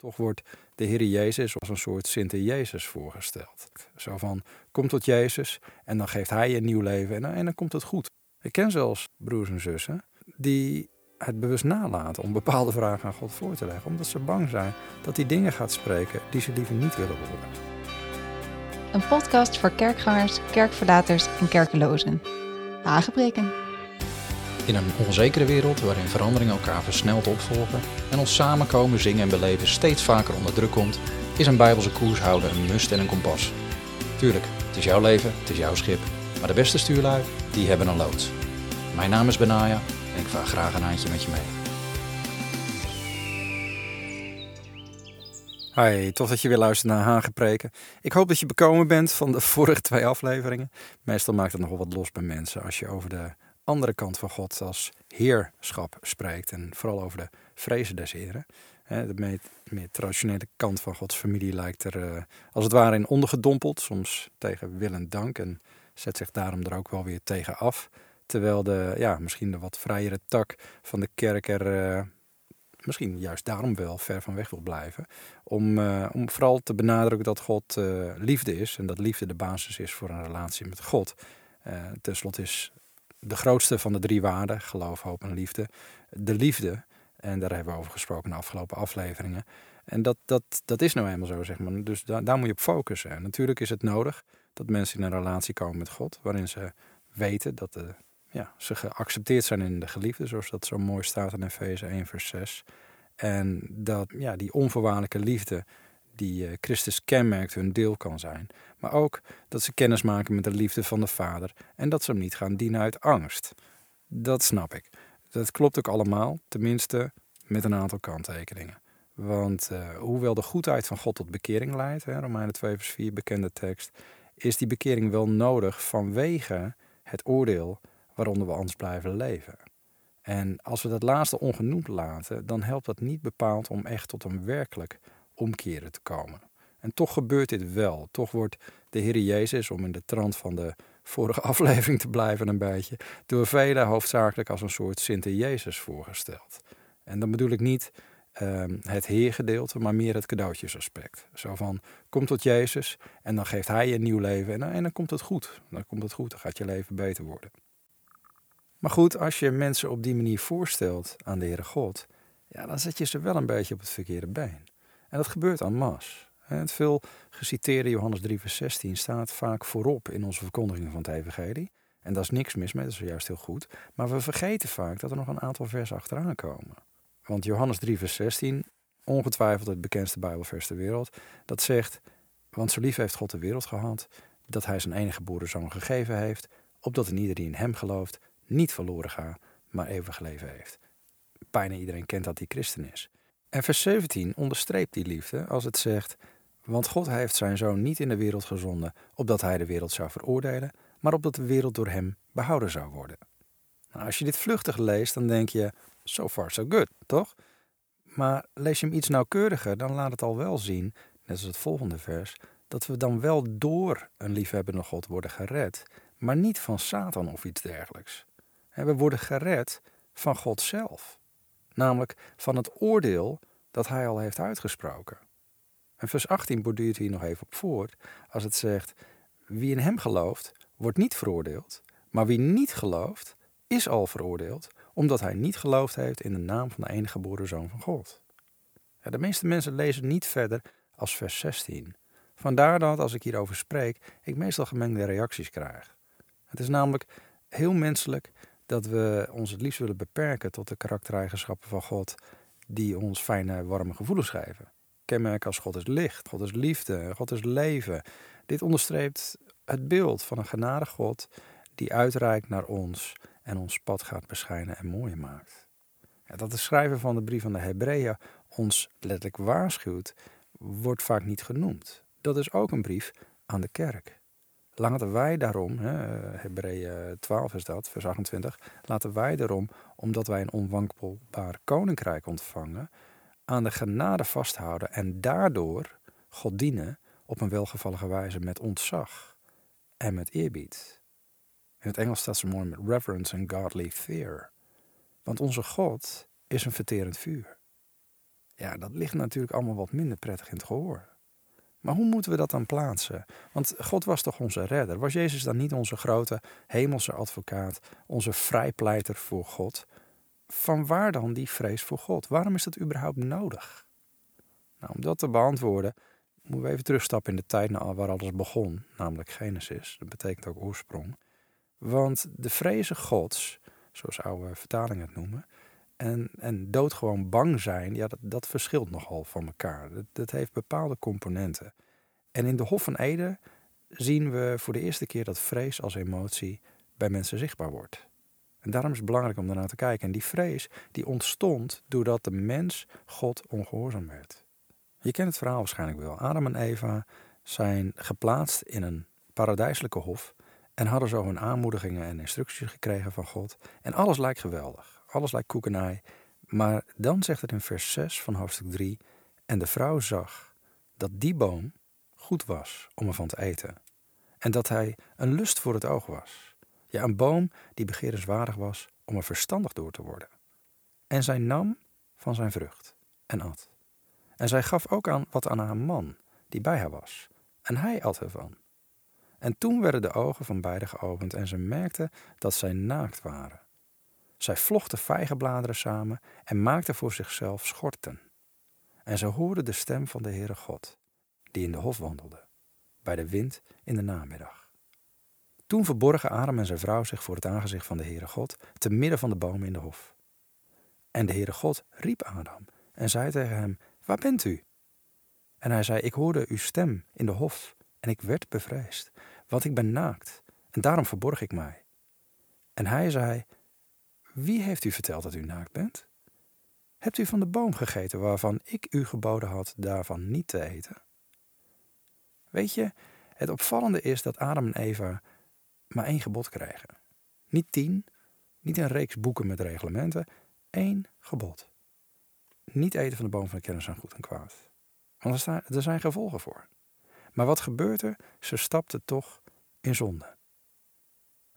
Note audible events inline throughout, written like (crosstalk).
Toch wordt de Heer Jezus als een soort Sinte Jezus voorgesteld. Zo van, kom tot Jezus en dan geeft Hij je een nieuw leven en, en dan komt het goed. Ik ken zelfs broers en zussen die het bewust nalaten om bepaalde vragen aan God voor te leggen. Omdat ze bang zijn dat hij dingen gaat spreken die ze liever niet willen horen. Een podcast voor kerkgangers, kerkverlaters en kerkelozen. Aangebreken. In een onzekere wereld waarin veranderingen elkaar versneld opvolgen en ons samenkomen, zingen en beleven steeds vaker onder druk komt, is een bijbelse koers houden een must en een kompas. Tuurlijk, het is jouw leven, het is jouw schip, maar de beste stuurlui, die hebben een loods. Mijn naam is Benaya en ik vaar graag een handje met je mee. Hi, tof dat je weer luistert naar Hagepreken. Ik hoop dat je bekomen bent van de vorige twee afleveringen. Meestal maakt het nogal wat los bij mensen als je over de andere kant van God als heerschap spreekt. En vooral over de vrezen des heren. De meer, traditionele kant van Gods familie lijkt er uh, als het ware in ondergedompeld. Soms tegen wil en dank. En zet zich daarom er ook wel weer tegen af. Terwijl de, ja, misschien de wat vrijere tak van de kerk er uh, misschien juist daarom wel ver van weg wil blijven. Om, uh, om vooral te benadrukken dat God liefde is en dat liefde de basis is voor een relatie met God. Ten slotte is de grootste van de drie waarden, geloof, hoop en liefde, de liefde. En daar hebben we over gesproken in de afgelopen afleveringen. En dat, dat, dat is nou eenmaal zo, zeg maar. Dus daar, daar moet je op focussen. En natuurlijk is het nodig dat mensen in een relatie komen met God, waarin ze weten dat ja, ze geaccepteerd zijn in de geliefde, zoals dat zo mooi staat in Efeze 1, vers 6. En dat ja, die onvoorwaardelijke liefde die uh, Christus kenmerkt hun deel kan zijn. Maar ook dat ze kennis maken met de liefde van de Vader en dat ze hem niet gaan dienen uit angst. Dat snap ik. Dat klopt ook allemaal, tenminste met een aantal kanttekeningen. Want uh, hoewel de goedheid van God tot bekering leidt, hè, Romeinen 2 vers 4, bekende tekst, is die bekering wel nodig vanwege het oordeel waaronder we anders blijven leven. En als we dat laatste ongenoemd laten, dan helpt dat niet bepaald om echt tot een werkelijk omkeren te komen. En toch gebeurt dit wel. Toch wordt de Heer Jezus, om in de trant van de vorige (laughs) aflevering te blijven een beetje, door velen hoofdzakelijk als een soort Sinte Jezus voorgesteld. En dan bedoel ik niet uh, het heergedeelte, maar meer het cadeautjesaspect. Zo van, kom tot Jezus en dan geeft Hij je een nieuw leven en, en dan komt het goed. Dan komt het goed, dan gaat je leven beter worden. Maar goed, als je mensen op die manier voorstelt aan de Heere God, ja, dan zet je ze wel een beetje op het verkeerde been. En dat gebeurt aan mas. Het veel geciteerde Johannes 3 vers 16 staat vaak voorop in onze verkondiging van het evangelie. En daar is niks mis mee, dat is juist heel goed. Maar we vergeten vaak dat er nog een aantal versen achteraan komen. Want Johannes 3 vers 16, ongetwijfeld het bekendste bijbelvers ter wereld, dat zegt... Want zo lief heeft God de wereld gehad, dat hij zijn enige geboren zoon gegeven heeft, opdat een ieder die in hem gelooft niet verloren gaat, maar eeuwig leven heeft. Bijna iedereen kent dat hij christen is. En vers 17 onderstreept die liefde als het zegt: Want God heeft zijn zoon niet in de wereld gezonden, opdat hij de wereld zou veroordelen, maar opdat de wereld door hem behouden zou worden. Nou, als je dit vluchtig leest, dan denk je: so far so good, toch? Maar lees je hem iets nauwkeuriger, dan laat het al wel zien, net als het volgende vers, dat we dan wel door een liefhebbende God worden gered, maar niet van Satan of iets dergelijks. We worden gered van God zelf namelijk van het oordeel dat hij al heeft uitgesproken. En vers 18 borduurt hier nog even op voort, als het zegt: Wie in hem gelooft, wordt niet veroordeeld, maar wie niet gelooft, is al veroordeeld, omdat hij niet geloofd heeft in de naam van de enige geboren zoon van God. De meeste mensen lezen niet verder als vers 16. Vandaar dat als ik hierover spreek, ik meestal gemengde reacties krijg. Het is namelijk heel menselijk dat we ons het liefst willen beperken tot de karaktereigenschappen van God die ons fijne, warme gevoelens geven. Kenmerken als God is licht, God is liefde, God is leven. Dit onderstreept het beeld van een genadig God die uitreikt naar ons en ons pad gaat beschijnen en mooier maakt. Ja, dat de schrijver van de brief van de Hebreeën ons letterlijk waarschuwt, wordt vaak niet genoemd. Dat is ook een brief aan de kerk. Laten wij daarom, Hebreeën 12 is dat, vers 28, laten wij daarom, omdat wij een onwankelbaar koninkrijk ontvangen, aan de genade vasthouden en daardoor God dienen op een welgevallige wijze met ontzag en met eerbied. In het Engels staat ze mooi met reverence and godly fear. Want onze God is een verterend vuur. Ja, dat ligt natuurlijk allemaal wat minder prettig in het gehoor. Maar hoe moeten we dat dan plaatsen? Want God was toch onze redder? Was Jezus dan niet onze grote hemelse advocaat, onze vrijpleiter voor God? Van waar dan die vrees voor God? Waarom is dat überhaupt nodig? Nou, om dat te beantwoorden, moeten we even terugstappen in de tijd naar waar alles begon, namelijk Genesis. Dat betekent ook oorsprong. Want de vrezen Gods, zoals oude vertalingen het noemen, en, en doodgewoon bang zijn, ja, dat, dat verschilt nogal van elkaar. Dat, heeft bepaalde componenten. En in de Hof van Ede zien we voor de eerste keer dat vrees als emotie bij mensen zichtbaar wordt. En daarom is het belangrijk om daarnaar te kijken. En die vrees die ontstond doordat de mens God ongehoorzaam werd. Je kent het verhaal waarschijnlijk wel. Adam en Eva zijn geplaatst in een paradijselijke hof en hadden zo hun aanmoedigingen en instructies gekregen van God. En alles lijkt geweldig. Alles lijkt koekenij. Maar dan zegt het in vers 6 van hoofdstuk 3: En de vrouw zag dat die boom goed was om ervan te eten. En dat hij een lust voor het oog was. Ja, een boom die begerenswaardig was om er verstandig door te worden. En zij nam van zijn vrucht en at. En zij gaf ook aan wat aan haar man, die bij haar was. En hij at ervan. En toen werden de ogen van beiden geopend en ze merkten dat zij naakt waren. Zij vlochten vijgenbladeren samen en maakten voor zichzelf schorten. En ze hoorden de stem van de Heere God, die in de hof wandelde, bij de wind in de namiddag. Toen verborgen Adam en zijn vrouw zich voor het aangezicht van de Heere God, te midden van de bomen in de hof. En de Heere God riep Adam en zei tegen hem, Waar bent u? En hij zei, Ik hoorde uw stem in de hof en ik werd bevreesd, want ik ben naakt en daarom verborg ik mij. En hij zei, wie heeft u verteld dat u naakt bent? Hebt u van de boom gegeten waarvan ik u geboden had daarvan niet te eten? Weet je, het opvallende is dat Adam en Eva maar één gebod krijgen. Niet tien, niet een reeks boeken met reglementen, één gebod. Niet eten van de boom van de kennis van goed en kwaad. Want er zijn gevolgen voor. Maar wat gebeurt er? Ze stapten toch in zonde.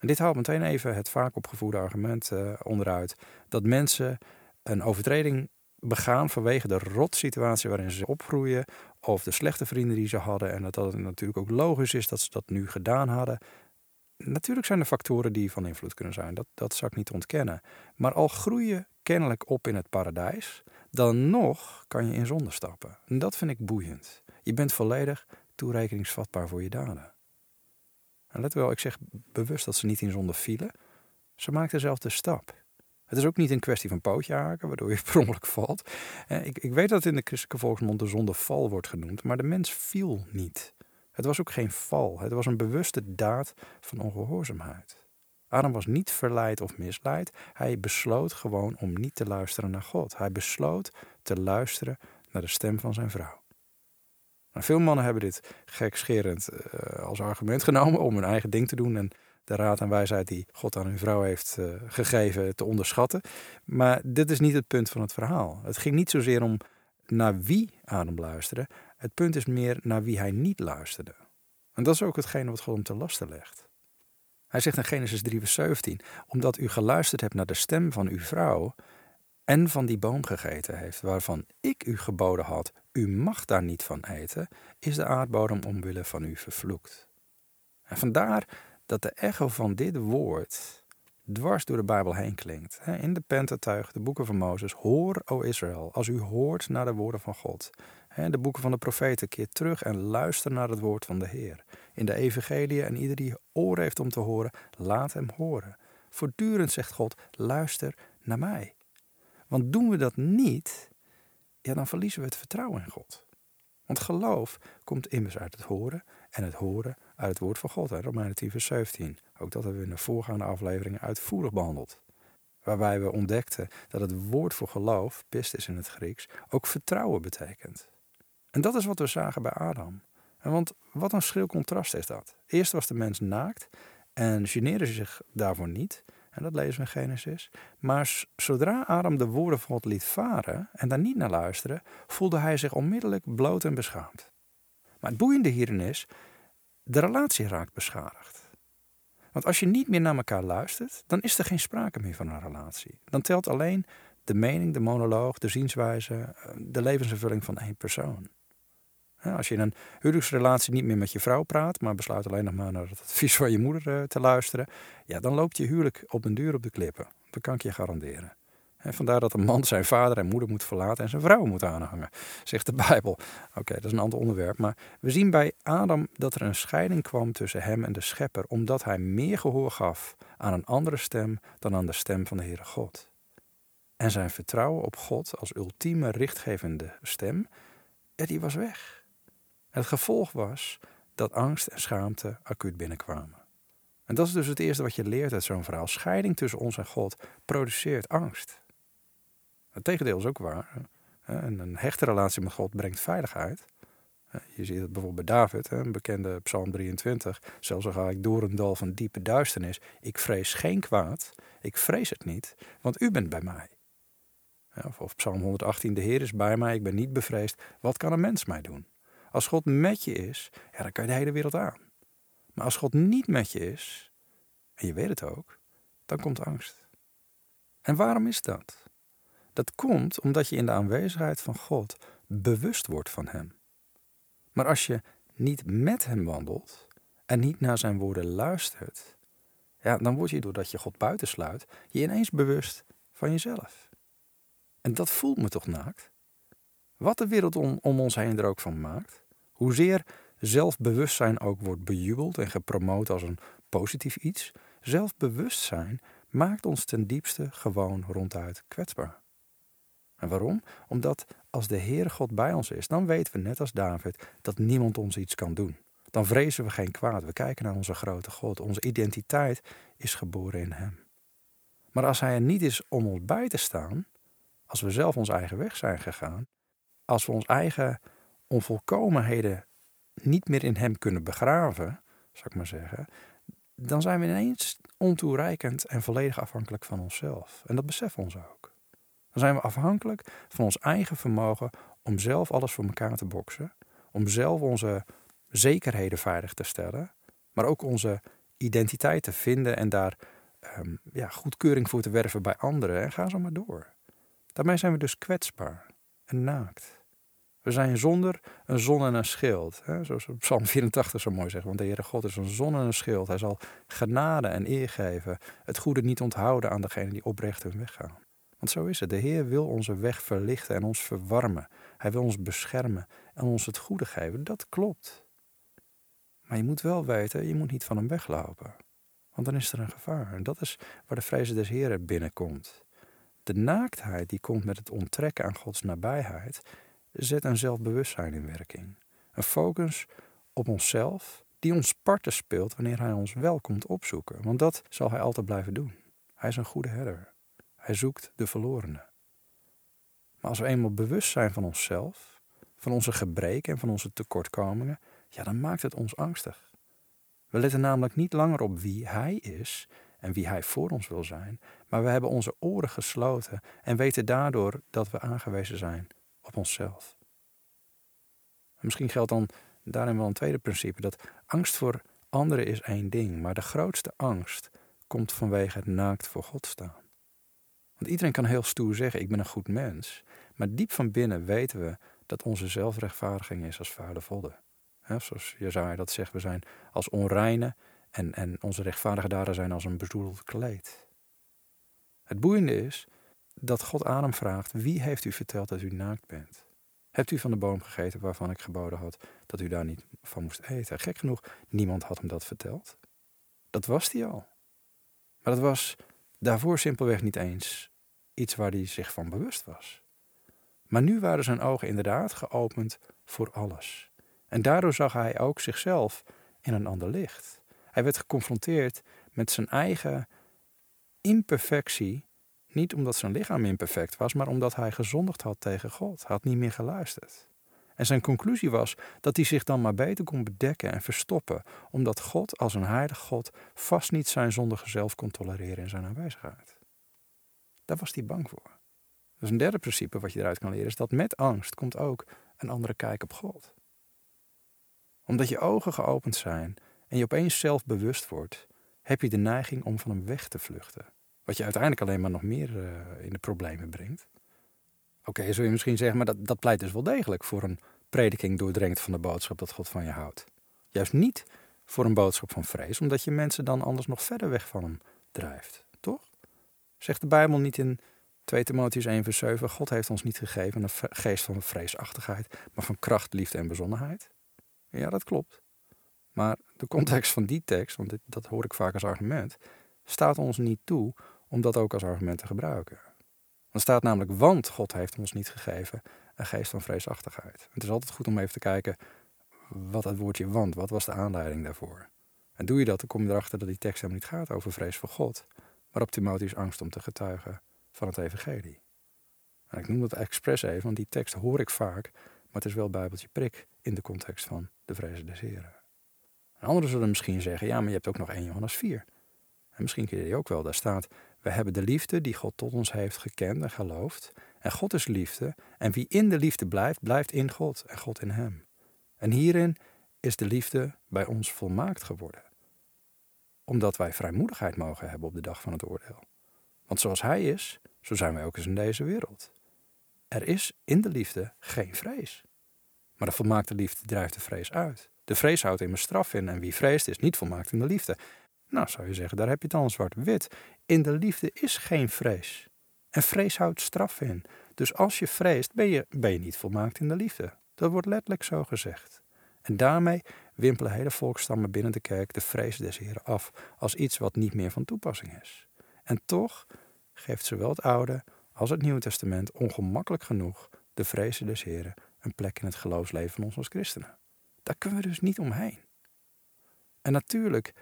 En dit haalt meteen even het vaak opgevoerde argument uh, onderuit dat mensen een overtreding begaan vanwege de rotsituatie waarin ze opgroeien of de slechte vrienden die ze hadden en dat dat natuurlijk ook logisch is dat ze dat nu gedaan hadden. Natuurlijk zijn er factoren die van invloed kunnen zijn, dat, dat zou ik niet ontkennen. Maar al groei je kennelijk op in het paradijs, dan nog kan je in zonde stappen. En dat vind ik boeiend. Je bent volledig toerekeningsvatbaar voor je daden. En let wel, ik zeg bewust dat ze niet in zonde vielen. Ze maakten zelf de stap. Het is ook niet een kwestie van pootje haken, waardoor je (laughs) per ongeluk valt. Ik, ik weet dat in de christelijke volksmond de zonde val wordt genoemd, maar de mens viel niet. Het was ook geen val, het was een bewuste daad van ongehoorzaamheid. Adam was niet verleid of misleid, hij besloot gewoon om niet te luisteren naar God. Hij besloot te luisteren naar de stem van zijn vrouw. Veel mannen hebben dit gekscherend uh, als argument (laughs) genomen om hun eigen ding te doen en de raad en wijsheid die God aan hun vrouw heeft uh, gegeven te onderschatten. Maar dit is niet het punt van het verhaal. Het ging niet zozeer om naar wie Adam luisterde. Het punt is meer naar wie hij niet luisterde. En dat is ook hetgene wat God hem te lasten legt. Hij zegt in Genesis 3, vers 17: Omdat u geluisterd hebt naar de stem van uw vrouw en van die boom gegeten heeft, waarvan ik u geboden had, u mag daar niet van eten, is de aardbodem omwille van u vervloekt. En vandaar dat de echo van dit woord dwars door de Bijbel heen klinkt. In de Pentateuch, de boeken van Mozes, hoor, o Israël, als u hoort naar de woorden van God. De boeken van de profeten, keer terug en luister naar het woord van de Heer. In de evangelie en ieder die oren heeft om te horen, laat hem horen. Voortdurend zegt God, luister naar mij. Want doen we dat niet, ja, dan verliezen we het vertrouwen in God. Want geloof komt immers uit het horen en het horen uit het woord van God. Hè? Romeinen 10 vers 17. Ook dat hebben we in de voorgaande afleveringen uitvoerig behandeld. Waarbij we ontdekten dat het woord voor geloof, pistis in het Grieks, ook vertrouwen betekent. En dat is wat we zagen bij Adam. En want wat een schril contrast is dat. Eerst was de mens naakt en geneerde zich daarvoor niet. En dat lezen we in Genesis. Maar zodra Adam de woorden van God liet varen en daar niet naar luisterde, voelde hij zich onmiddellijk bloot en beschaamd. Maar het boeiende hierin is, de relatie raakt beschadigd. Want als je niet meer naar elkaar luistert, dan is er geen sprake meer van een relatie. Dan telt alleen de mening, de monoloog, de zienswijze, eh, de levenservulling van één persoon. Als je in een huwelijksrelatie niet meer met je vrouw praat, maar besluit alleen nog maar naar het advies van je moeder eh, te luisteren, ja, dan loopt je huwelijk op den duur op de klippen. Dat kan ik je garanderen. vandaar dat een man zijn vader en moeder moet verlaten en zijn vrouw moet aanhangen, zegt de Bijbel. Oké, dat is een ander onderwerp, maar we zien bij Adam dat er een scheiding kwam tussen hem en de schepper, omdat hij meer gehoor gaf aan een andere stem dan aan de stem van de Heere God. En zijn vertrouwen op God als ultieme richtgevende stem, die was weg. Het gevolg was dat angst en schaamte acuut binnenkwamen. En dat is dus het eerste wat je leert uit zo'n verhaal. Scheiding tussen ons en God produceert angst. Het tegendeel is ook waar. Een hechte relatie met God brengt veiligheid. Je ziet het bijvoorbeeld bij David, een bekende Psalm 23. Zelfs al ga ik door een dal van diepe duisternis. Ik vrees geen kwaad. Ik vrees het niet, want u bent bij mij. Of, Psalm 118, de Heer is bij mij, ik ben niet bevreesd. Wat kan een mens mij doen? Als God met je is, dan kan je de hele wereld aan. Maar als God niet met je is, en je weet het ook, dan komt angst. En waarom is dat? Dat komt omdat je in de aanwezigheid van God bewust wordt van Hem. Maar als je niet met Hem wandelt en niet naar Zijn woorden luistert, ja, dan word je doordat je God buitensluit, je ineens bewust van jezelf. En dat voelt me toch naakt? Wat de wereld om ons heen er ook van maakt. Hoezeer zelfbewustzijn ook wordt bejubeld en gepromoot als een positief iets, zelfbewustzijn maakt ons ten diepste gewoon ronduit kwetsbaar. En waarom? Omdat als de Heere God bij ons is, dan weten we net als David dat niemand ons iets kan doen. Dan vrezen we geen kwaad. We kijken naar onze grote God. Onze identiteit is geboren in Hem. Maar als Hij er niet is om ons bij te staan, als we zelf ons eigen weg zijn gegaan, als we ons eigen onvolkomenheden niet meer in Hem kunnen begraven, zou ik maar zeggen, dan zijn we ineens ontoereikend en volledig afhankelijk van onszelf. En dat beseffen we ons ook. Dan zijn we afhankelijk van ons eigen vermogen om zelf alles voor elkaar te boksen, om zelf onze zekerheden veilig te stellen, maar ook onze identiteit te vinden en daar um, ja, goedkeuring voor te werven bij anderen en ga zo maar door. Daarmee zijn we dus kwetsbaar en naakt. We zijn zonder een zon en een schild. Hè? Zoals Psalm 84 zo mooi zegt. Want de Heere God is een zon en een schild. Hij zal genade en eer geven. Het goede niet onthouden aan degenen die oprecht hun weg gaan. Want zo is het. De Heer wil onze weg verlichten en ons verwarmen. Hij wil ons beschermen en ons het goede geven. Dat klopt. Maar je moet wel weten, je moet niet van hem weglopen. Want dan is er een gevaar. En dat is waar de vrezen des Heeren binnenkomt. De naaktheid die komt met het onttrekken aan Gods nabijheid zet een zelfbewustzijn in werking. Een focus op onszelf die ons parten speelt wanneer hij ons wel komt opzoeken. Want dat zal hij altijd blijven doen. Hij is een goede herder. Hij zoekt de verlorenen. Maar als we eenmaal bewust zijn van onszelf, van onze gebreken en van onze tekortkomingen, ja, dan maakt het ons angstig. We letten namelijk niet langer op wie Hij is en wie Hij voor ons wil zijn, maar we hebben onze oren gesloten en weten daardoor dat we aangewezen zijn op onszelf. misschien geldt dan daarin wel een tweede principe: dat angst voor anderen is één ding, maar de grootste angst komt vanwege het naakt voor God staan. Want iedereen kan heel stoer zeggen: Ik ben een goed mens. Maar diep van binnen weten we dat onze zelfrechtvaardiging is als vuile vodden. Zoals Jezaja dat zegt, we zijn als onreine en, en onze rechtvaardige daden zijn als een bezoedeld kleed. Het boeiende is dat God Adam vraagt: Wie heeft u verteld dat u naakt bent? Hebt u van de boom gegeten waarvan ik geboden had dat u daar niet van moest eten? Gek genoeg, niemand had hem dat verteld. Dat was hij al. Maar dat was daarvoor simpelweg niet eens iets waar hij zich van bewust was. Maar nu waren zijn ogen inderdaad geopend voor alles. En daardoor zag hij ook zichzelf in een ander licht. Hij werd geconfronteerd met zijn eigen imperfectie niet omdat zijn lichaam imperfect was, maar omdat hij gezondigd had tegen God. Had niet meer geluisterd. En zijn conclusie was dat hij zich dan maar beter kon bedekken en verstoppen, omdat God als een heilig God vast niet zijn zondige zelf kon tolereren in zijn aanwezigheid. Daar was hij bang voor. Dus een derde principe wat je eruit kan leren is dat met angst komt ook een andere kijk op God. Omdat je ogen geopend zijn en je opeens zelf bewust wordt, heb je de neiging om van hem weg te vluchten Wat je uiteindelijk alleen maar nog meer in de problemen brengt. Oké, zul je misschien zeggen, maar dat, dat pleit dus wel degelijk voor een prediking doordrenkt van de boodschap dat God van je houdt. Juist niet voor een boodschap van vrees, omdat je mensen dan anders nog verder weg van hem drijft. Toch? Zegt de Bijbel niet in 2 Timotheus 1 vers 7, God heeft ons niet gegeven een geest van vreesachtigheid, maar van kracht, liefde en bezonnenheid? Ja, dat klopt. Maar de context van die tekst, want dat hoor ik vaak als argument, staat ons niet toe om dat ook als argument te gebruiken. Dan staat namelijk, want God heeft ons niet gegeven een geest van vreesachtigheid. Het is altijd goed om even te kijken wat het woordje want, wat was de aanleiding daarvoor? En doe je dat, dan kom je erachter dat die tekst helemaal niet gaat over vrees voor God, maar op angst om te getuigen van het evangelie. En ik noem dat expres even, want die tekst hoor ik vaak, maar het is wel bijbeltje prik in de context van de vrezen des Heren. En anderen zullen misschien zeggen, ja, maar je hebt ook nog 1 Johannes 4. En misschien ken je die ook wel, daar staat, we hebben de liefde die God tot ons heeft gekend en geloofd. En God is liefde, en wie in de liefde blijft, blijft in God en God in hem. En hierin is de liefde bij ons volmaakt geworden. Omdat wij vrijmoedigheid mogen hebben op de dag van het oordeel. Want zoals Hij is, zo zijn wij ook eens in deze wereld. Er is in de liefde geen vrees. Maar de volmaakte liefde drijft de vrees uit. De vrees houdt immers straf in en wie vreest is niet volmaakt in de liefde. Nou, zou je zeggen, daar heb je het dan zwart-wit. In de liefde is geen vrees. En vrees houdt straf in. Dus als je vreest, ben je, ben je niet volmaakt in de liefde. Dat wordt letterlijk zo gezegd. En daarmee wimpelen hele volkstammen binnen de kerk de vrees des Heren af als iets wat niet meer van toepassing is. En toch geeft zowel het Oude als het Nieuwe Testament ongemakkelijk genoeg de vrees des Heren een plek in het geloofsleven van ons als christenen. Daar kunnen we dus niet omheen. En natuurlijk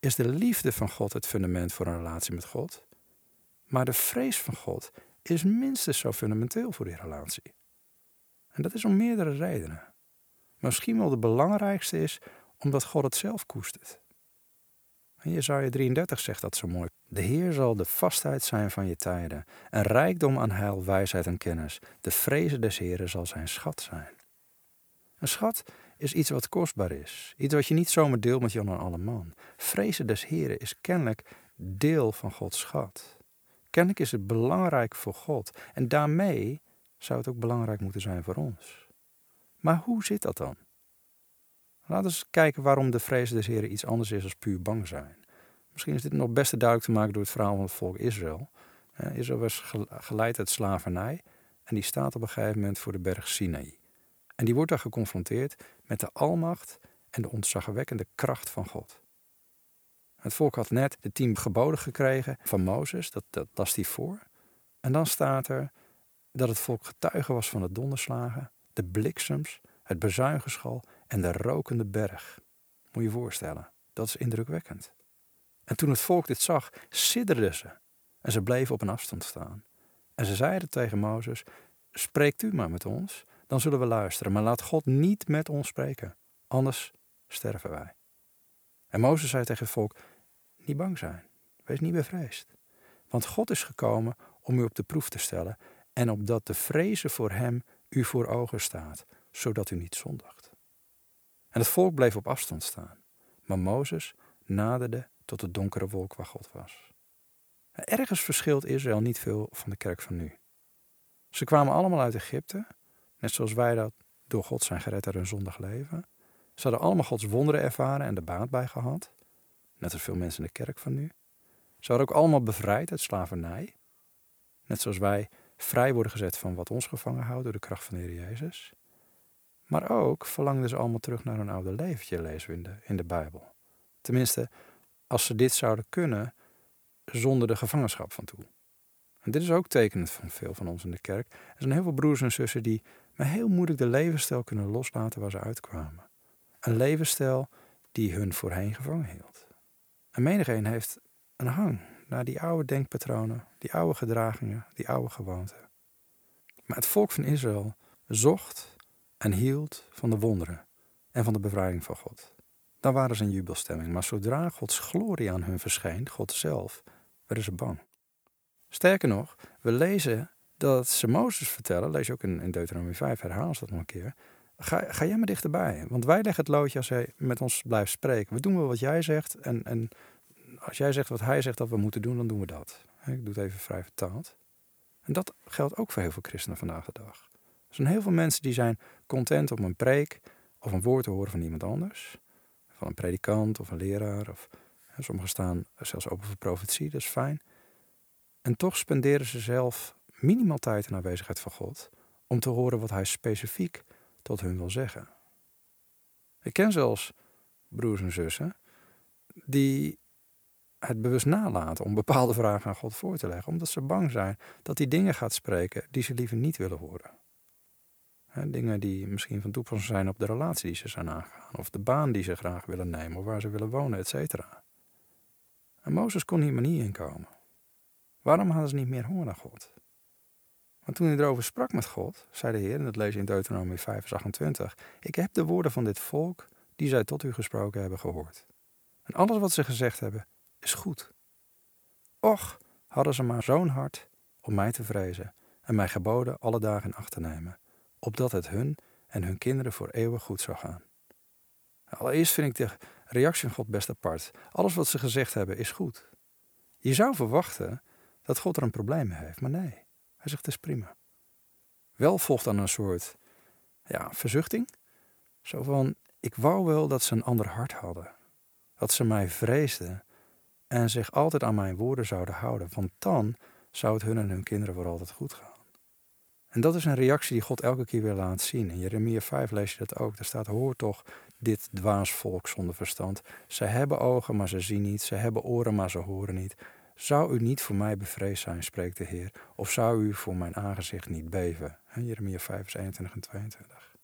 is de liefde van God het fundament voor een relatie met God, maar de vrees van God is minstens zo fundamenteel voor die relatie. En dat is om meerdere redenen. Misschien wel de belangrijkste is omdat God het zelf koestert. En Jezaja 33 zegt dat zo mooi. De Heer zal de vastheid zijn van je tijden, en rijkdom aan heil, wijsheid en kennis. De vrezen des Heeren zal zijn schat zijn. Een schat is iets wat kostbaar is, iets wat je niet zomaar deelt met Jan en alle man. Vrezen des Heeren is kennelijk deel van Gods schat. Kennelijk is het belangrijk voor God en daarmee zou het ook belangrijk moeten zijn voor ons. Maar hoe zit dat dan? Laten we eens kijken waarom de vrees des Heren iets anders is dan puur bang zijn. Misschien is dit nog best duidelijk te maken door het verhaal van het volk Israël. Israël was geleid uit slavernij en die staat op een gegeven moment voor de berg Sinaï. En die wordt daar geconfronteerd met de almacht en de ontzagwekkende kracht van God. Het volk had net de tien geboden gekregen van Mozes, dat, dat las hij voor. En dan staat er dat het volk getuige was van de donderslagen, de bliksems, het bezuigenschal en de rokende berg. Moet je voorstellen, dat is indrukwekkend. En toen het volk dit zag, sidderden ze en ze bleven op een afstand staan. En ze zeiden tegen Mozes: Spreekt u maar met ons, dan zullen we luisteren, maar laat God niet met ons spreken, anders sterven wij. En Mozes zei tegen het volk: Niet bang zijn, wees niet bevreesd. Want God is gekomen om u op de proef te stellen en opdat de vrezen voor hem u voor ogen staat, zodat u niet zondigt. En het volk bleef op afstand staan, maar Mozes naderde tot de donkere wolk waar God was. Ergens verschilt Israël niet veel van de kerk van nu. Ze kwamen allemaal uit Egypte, net zoals wij dat door God zijn gered uit hun zondig leven. Ze hadden allemaal Gods wonderen ervaren en de baat bij gehad, net als veel mensen in de kerk van nu. Ze hadden ook allemaal bevrijd uit slavernij, net zoals wij vrij worden gezet van wat ons gevangen houdt door de kracht van de Heer Jezus. Maar ook verlangden ze allemaal terug naar hun oude leventje, lezen we in de, in de Bijbel. Tenminste, als ze dit zouden kunnen zonder de gevangenschap van toe. En dit is ook tekenend van veel van ons in de kerk. Er zijn heel veel broers en zussen die maar heel moeilijk de levensstijl kunnen loslaten waar ze uitkwamen. Een levensstijl die hun voorheen gevangen hield. En menigeen heeft een hang naar die oude denkpatronen, die oude gedragingen, die oude gewoonten. Maar het volk van Israël zocht en hield van de wonderen en van de bevrijding van God. Dan waren ze in jubelstemming, maar zodra Gods glorie aan hun verscheen, God zelf, werden ze bang. Sterker nog, we lezen dat ze Mozes vertellen, lees je ook in, Deuteronomie 5, herhalen ze dat nog een keer. Ga, ga jij maar dichterbij, want wij leggen het loodje als hij met ons blijft spreken. We doen wel wat jij zegt en, en als jij zegt wat hij zegt dat we moeten doen, dan doen we dat. Ik doe het even vrij vertaald. En dat geldt ook voor heel veel christenen vandaag de dag. Er zijn heel veel mensen die zijn content om een preek of een woord te horen van iemand anders. Van een predikant of een leraar. Of, sommigen staan zelfs open voor profetie, dat is fijn. En toch spenderen ze zelf minimaal tijd in aanwezigheid van God om te horen wat hij specifiek tot hun wil zeggen. Ik ken zelfs broers en zussen die het bewust nalaten om bepaalde vragen aan God voor te leggen, omdat ze bang zijn dat hij dingen gaat spreken die ze liever niet willen horen. dingen die misschien van toepassing zijn op de relatie die ze zijn aangegaan, of de baan die ze graag willen nemen, of waar ze willen wonen, etc. En Mozes kon hier maar niet in komen. Waarom hadden ze niet meer honger naar God? Want toen hij erover sprak met God, zei de Heer, en dat lees je in Deuteronomie 5, vers 28, ik heb de woorden van dit volk, die zij tot u gesproken hebben, gehoord. En alles wat ze gezegd hebben, is goed. Och, hadden ze maar zo'n hart om mij te vrezen en mij geboden alle dagen acht te nemen, opdat het hun en hun kinderen voor eeuwig goed zou gaan. Allereerst vind ik de reactie van God best apart. Alles wat ze gezegd hebben is goed. Je zou verwachten dat God er een probleem mee heeft, maar nee, hij zegt het is prima. Wel volgt dan een soort ja, verzuchting. Zo van, ik wou wel dat ze een ander hart hadden. Dat ze mij vreesden en zich altijd aan mijn woorden zouden houden, want dan zou het hun en hun kinderen voor altijd goed gaan. En dat is een reactie die God elke keer weer laat zien. In Jeremia 5 lees je dat ook. Daar staat: Hoor toch dit dwaas volk zonder verstand. Ze hebben ogen, maar ze zien niet. Ze hebben oren, maar ze horen niet. Zou u niet voor mij bevreesd zijn, spreekt de Heer, of zou u voor mijn aangezicht niet beven? Jeremia 5, vers 21 en 22.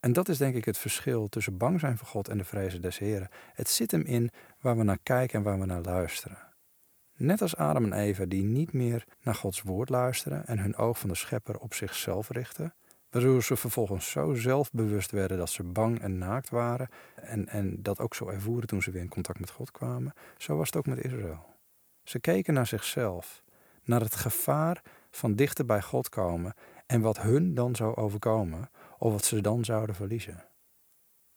En dat is denk ik het verschil tussen bang zijn voor God en de vrezen des Heren. Het zit hem in waar we naar kijken en waar we naar luisteren. Net als Adam en Eva die niet meer naar Gods woord luisteren en hun oog van de schepper op zichzelf richten, waardoor ze vervolgens zo zelfbewust werden dat ze bang en naakt waren en, en dat ook zo ervoeren toen ze weer in contact met God kwamen, zo was het ook met Israël. Ze keken naar zichzelf, naar het gevaar van dichter bij God komen en wat hun dan zou overkomen of wat ze dan zouden verliezen.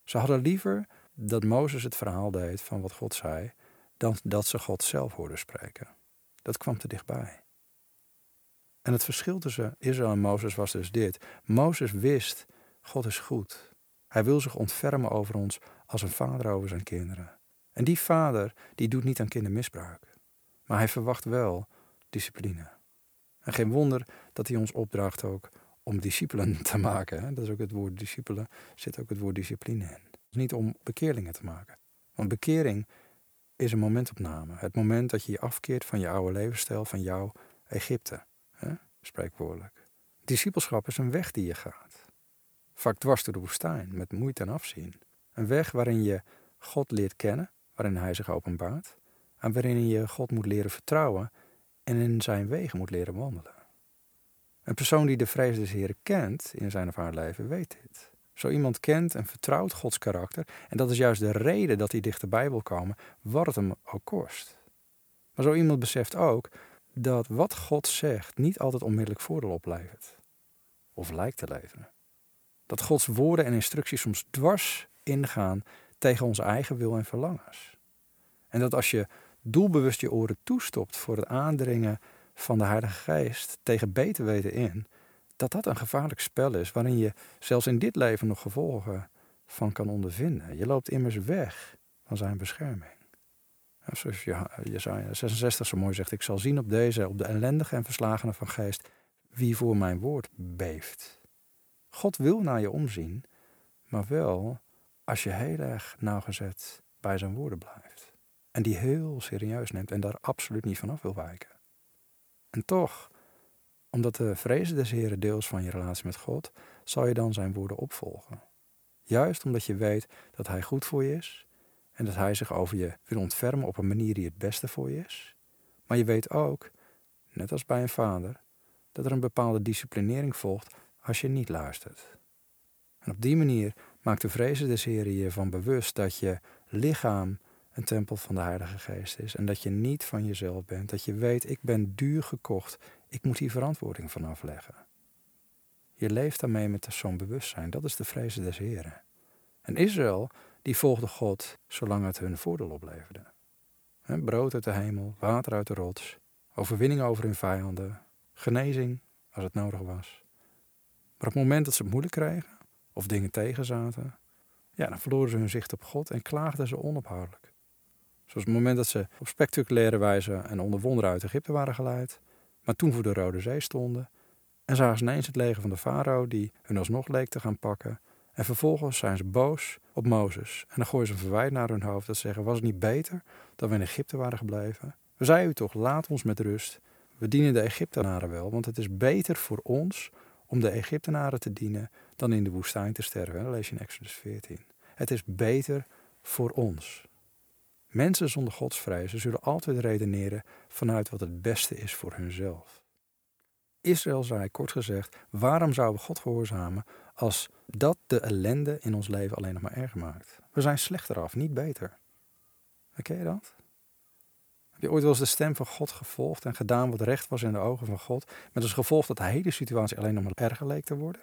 Ze hadden liever dat Mozes het verhaal deed van wat God zei, dan dat ze God zelf hoorden spreken. Dat kwam te dichtbij. En het verschil tussen Israël en Mozes was dus dit. Mozes wist, God is goed. Hij wil zich ontfermen over ons als een vader over zijn kinderen. En die vader, die doet niet aan kindermisbruik. Maar hij verwacht wel discipline. En geen wonder dat hij ons opdraagt ook om discipelen (laughs) te maken. Dat is ook het woord discipelen, zit ook het woord discipline in. niet om bekeerlingen te maken. Want bekering is een momentopname. Het moment dat je je afkeert van je oude levensstijl, van jouw Egypte. Hè? Spreekwoordelijk. Discipelschap is een weg die je gaat. Vaak dwars door de woestijn, met moeite en afzien. Een weg waarin je God leert kennen, waarin Hij zich openbaart. En waarin je God moet leren vertrouwen en in zijn wegen moet leren wandelen. Een persoon die de vrees des kent in zijn of haar leven weet dit. Zo iemand kent en vertrouwt Gods karakter en dat is juist de reden dat hij dichterbij wil komen, wat het hem ook kost. Maar zo iemand beseft ook dat wat God zegt niet altijd onmiddellijk voordeel oplevert. Of lijkt te leveren. Dat Gods woorden en instructies soms dwars ingaan tegen onze eigen wil en verlangens. En dat als je doelbewust je oren toestopt voor het aandringen van de Heilige Geest tegen beter weten in, dat dat een gevaarlijk spel is waarin je zelfs in dit leven nog gevolgen van kan ondervinden. Je loopt immers weg van zijn bescherming. Zoals Jesaja 66 zo mooi zegt, ik zal zien op deze, op de ellendige en verslagene van geest, wie voor mijn woord beeft. God wil naar je omzien, maar wel als je heel erg nauwgezet bij zijn woorden blijft. En die heel serieus neemt en daar absoluut niet vanaf wil wijken. En toch, omdat de vrezen des Heren deels van je relatie met God, zal je dan zijn woorden opvolgen. Juist omdat je weet dat Hij goed voor je is en dat Hij zich over je wil ontfermen op een manier die het beste voor je is. Maar je weet ook, net als bij een vader, dat er een bepaalde disciplinering volgt als je niet luistert. En op die manier maakt de vrezen des Heren je van bewust dat je lichaam een tempel van de Heilige Geest is. En dat je niet van jezelf bent. Dat je weet, ik ben duur gekocht. Ik moet hier verantwoording van afleggen. Je leeft daarmee met zo'n bewustzijn. Dat is de vrezen des Heren. En Israël, die volgde God zolang het hun voordeel opleverde. brood uit de hemel, water uit de rots, overwinning over hun vijanden, genezing als het nodig was. Maar op het moment dat ze het moeilijk kregen of dingen tegenzaten, ja, dan verloren ze hun zicht op God en klaagden ze onophoudelijk. Zoals het moment dat ze op spectaculaire wijze en onder wonderen uit Egypte waren geleid, maar toen voor de Rode Zee stonden en zagen ze ineens het leger van de farao die hun alsnog leek te gaan pakken. En vervolgens zijn ze boos op Mozes en dan gooien ze een verwijt naar hun hoofd dat ze zeggen, was het niet beter dat we in Egypte waren gebleven? We zeiden u toch, laat ons met rust. We dienen de Egyptenaren wel, want het is beter voor ons om de Egyptenaren te dienen dan in de woestijn te sterven. Dat lees je in Exodus 14. Het is beter voor ons. Mensen zonder godsvrezen zullen altijd redeneren vanuit wat het beste is voor hunzelf. Israël zei, kort gezegd, waarom zouden we God gehoorzamen als dat de ellende in ons leven alleen nog maar erger maakt? We zijn slechter af, niet beter. Ken je dat? Heb je ooit wel eens de stem van God gevolgd en gedaan wat recht was in de ogen van God, met als gevolg dat de hele situatie alleen nog maar erger leek te worden?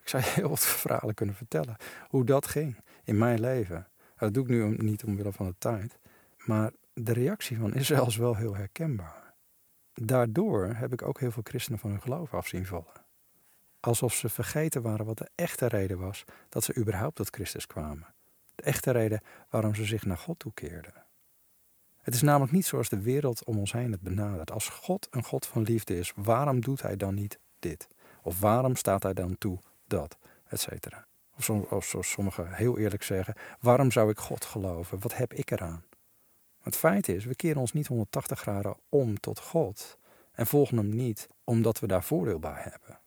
Ik zou je (laughs) heel wat verhalen kunnen vertellen hoe dat ging in mijn leven. Dat doe ik nu niet omwille van de tijd, maar de reactie van Israël is wel heel herkenbaar. Daardoor heb ik ook heel veel christenen van hun geloof af zien vallen. Alsof ze vergeten waren wat de echte reden was dat ze überhaupt tot Christus kwamen. De echte reden waarom ze zich naar God toekeerden. Het is namelijk niet zoals de wereld om ons heen het benadert. Als God een God van liefde is, waarom doet hij dan niet dit? Of waarom staat hij dan toe dat? Etcetera. Of, zoals sommigen heel eerlijk zeggen, waarom zou ik God geloven? Wat heb ik eraan? Het feit is, we keren ons niet 180 graden om tot God en volgen Hem niet omdat we daar voordeel bij hebben.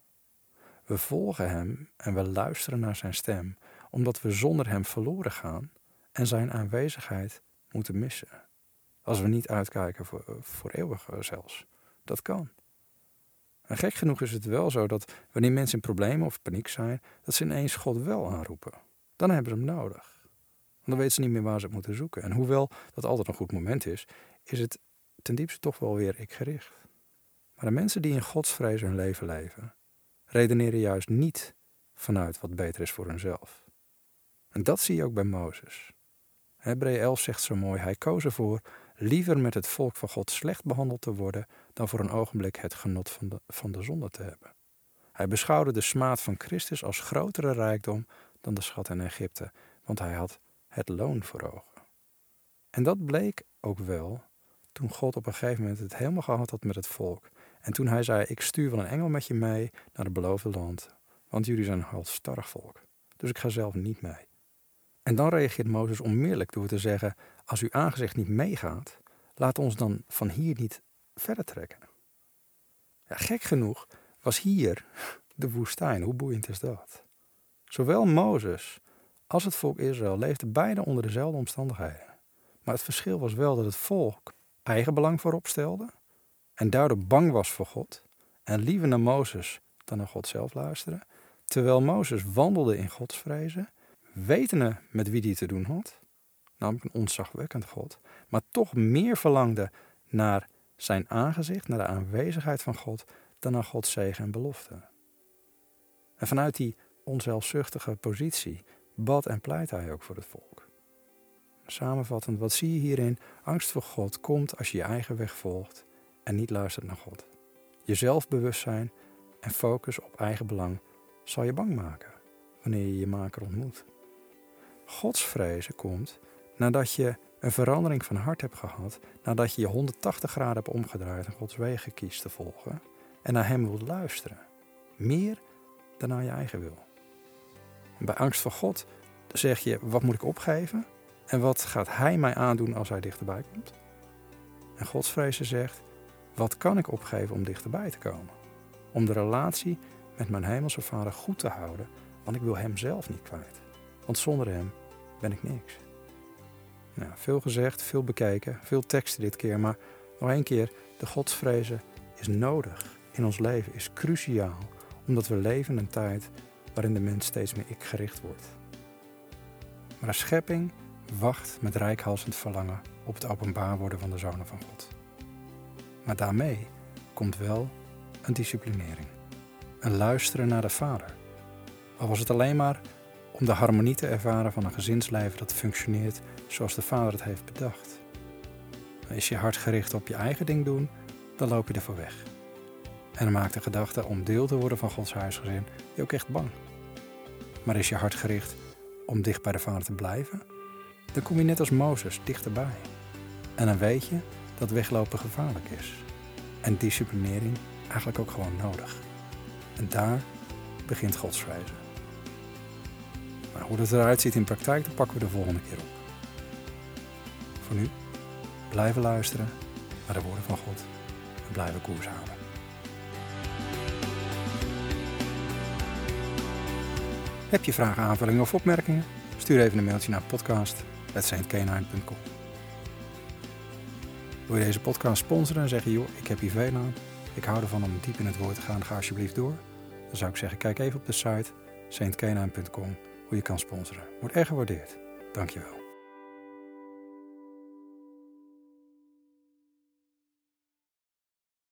We volgen Hem en we luisteren naar Zijn stem omdat we zonder Hem verloren gaan en Zijn aanwezigheid moeten missen. Als we niet uitkijken voor, voor eeuwig zelfs. Dat kan. En gek genoeg is het wel zo dat wanneer mensen in problemen of paniek zijn, dat ze ineens God wel aanroepen. Dan hebben ze hem nodig. Dan weten ze niet meer waar ze het moeten zoeken. En hoewel dat altijd een goed moment is, is het ten diepste toch wel weer ik gericht. Maar de mensen die in godsvrees hun leven leven, redeneren juist niet vanuit wat beter is voor hunzelf. En dat zie je ook bij Mozes. Hebreeën 11 zegt zo mooi: Hij koos ervoor liever met het volk van God slecht behandeld te worden dan voor een ogenblik het genot van de, van de zonde te hebben. Hij beschouwde de smaad van Christus als grotere rijkdom dan de schat in Egypte, want hij had het loon voor ogen. En dat bleek ook wel toen God op een gegeven moment het helemaal gehad had met het volk. En toen hij zei: Ik stuur wel een engel met je mee naar het beloofde land, want jullie zijn een halstarrig volk. Dus ik ga zelf niet mee. En dan reageert Mozes onmiddellijk door te zeggen: Als uw aangezicht niet meegaat, laat ons dan van hier niet verder trekken. Ja, gek genoeg was hier (laughs) de woestijn. Hoe boeiend is dat? Zowel Mozes als het volk Israël leefden beide onder dezelfde omstandigheden. Maar het verschil was wel dat het volk eigen belang voorop stelde en daardoor bang was voor God en liever naar Mozes dan naar God zelf luisterde, terwijl Mozes wandelde in Gods vrezen wetende met wie die te doen had, namelijk een ontzagwekkend God, maar toch meer verlangde naar zijn aangezicht, naar de aanwezigheid van God, dan naar Gods zegen en belofte. En vanuit die onzelfzuchtige positie bad en pleit hij ook voor het volk. Samenvattend, wat zie je hierin? Angst voor God komt als je je eigen weg volgt en niet luistert naar God. Je zelfbewustzijn en focus op eigen belang zal je bang maken wanneer je je maker ontmoet. Godsvrezen komt nadat je een verandering van hart hebt gehad, nadat je je 180 graden hebt omgedraaid en Gods wegen kiest te volgen en naar Hem wilt luisteren. Meer dan naar je eigen wil. bij angst voor God zeg je, wat moet ik opgeven? En wat gaat Hij mij aandoen als Hij dichterbij komt? En Godsvrezen zegt, wat kan ik opgeven om dichterbij te komen? Om de relatie met mijn hemelse Vader goed te houden, want ik wil Hem zelf niet kwijt. Want zonder Hem ben ik niks. Nou, veel gezegd, veel bekeken, veel teksten dit keer, maar nog één keer, de godsvrezen is nodig in ons leven, is cruciaal, omdat we leven in een tijd waarin de mens steeds meer ik gericht wordt. Maar schepping wacht met rijkhalsend verlangen op het openbaar worden van de zonen van God. Maar daarmee komt wel een disciplinering, een luisteren naar de Vader. Al was het alleen maar om de harmonie te ervaren van een gezinsleven dat functioneert zoals de Vader het heeft bedacht. Is je hart gericht op je eigen ding doen, dan loop je ervoor weg. En dan maakt de gedachte om deel te worden van Gods huisgezin je ook echt bang. Maar is je hart gericht om dicht bij de Vader te blijven, dan kom je net als Mozes dichterbij. En dan weet je dat weglopen gevaarlijk is. En disciplinering eigenlijk ook gewoon nodig. En daar begint Gods vrezen. Maar hoe dat eruit ziet in praktijk, dat pakken we de volgende keer op. Voor nu, blijven luisteren naar de woorden van God en blijven koers houden. Heb je vragen, aanvullingen of opmerkingen? Stuur even een mailtje naar podcast.saintkenine.com Wil je deze podcast sponsoren en zeggen, joh, ik heb hier veel aan. Ik hou ervan om diep in het woord te gaan, ga alsjeblieft door. Dan zou ik zeggen, kijk even op de site saintkenine.com hoe je kan sponsoren. Wordt erg gewaardeerd. Dankjewel.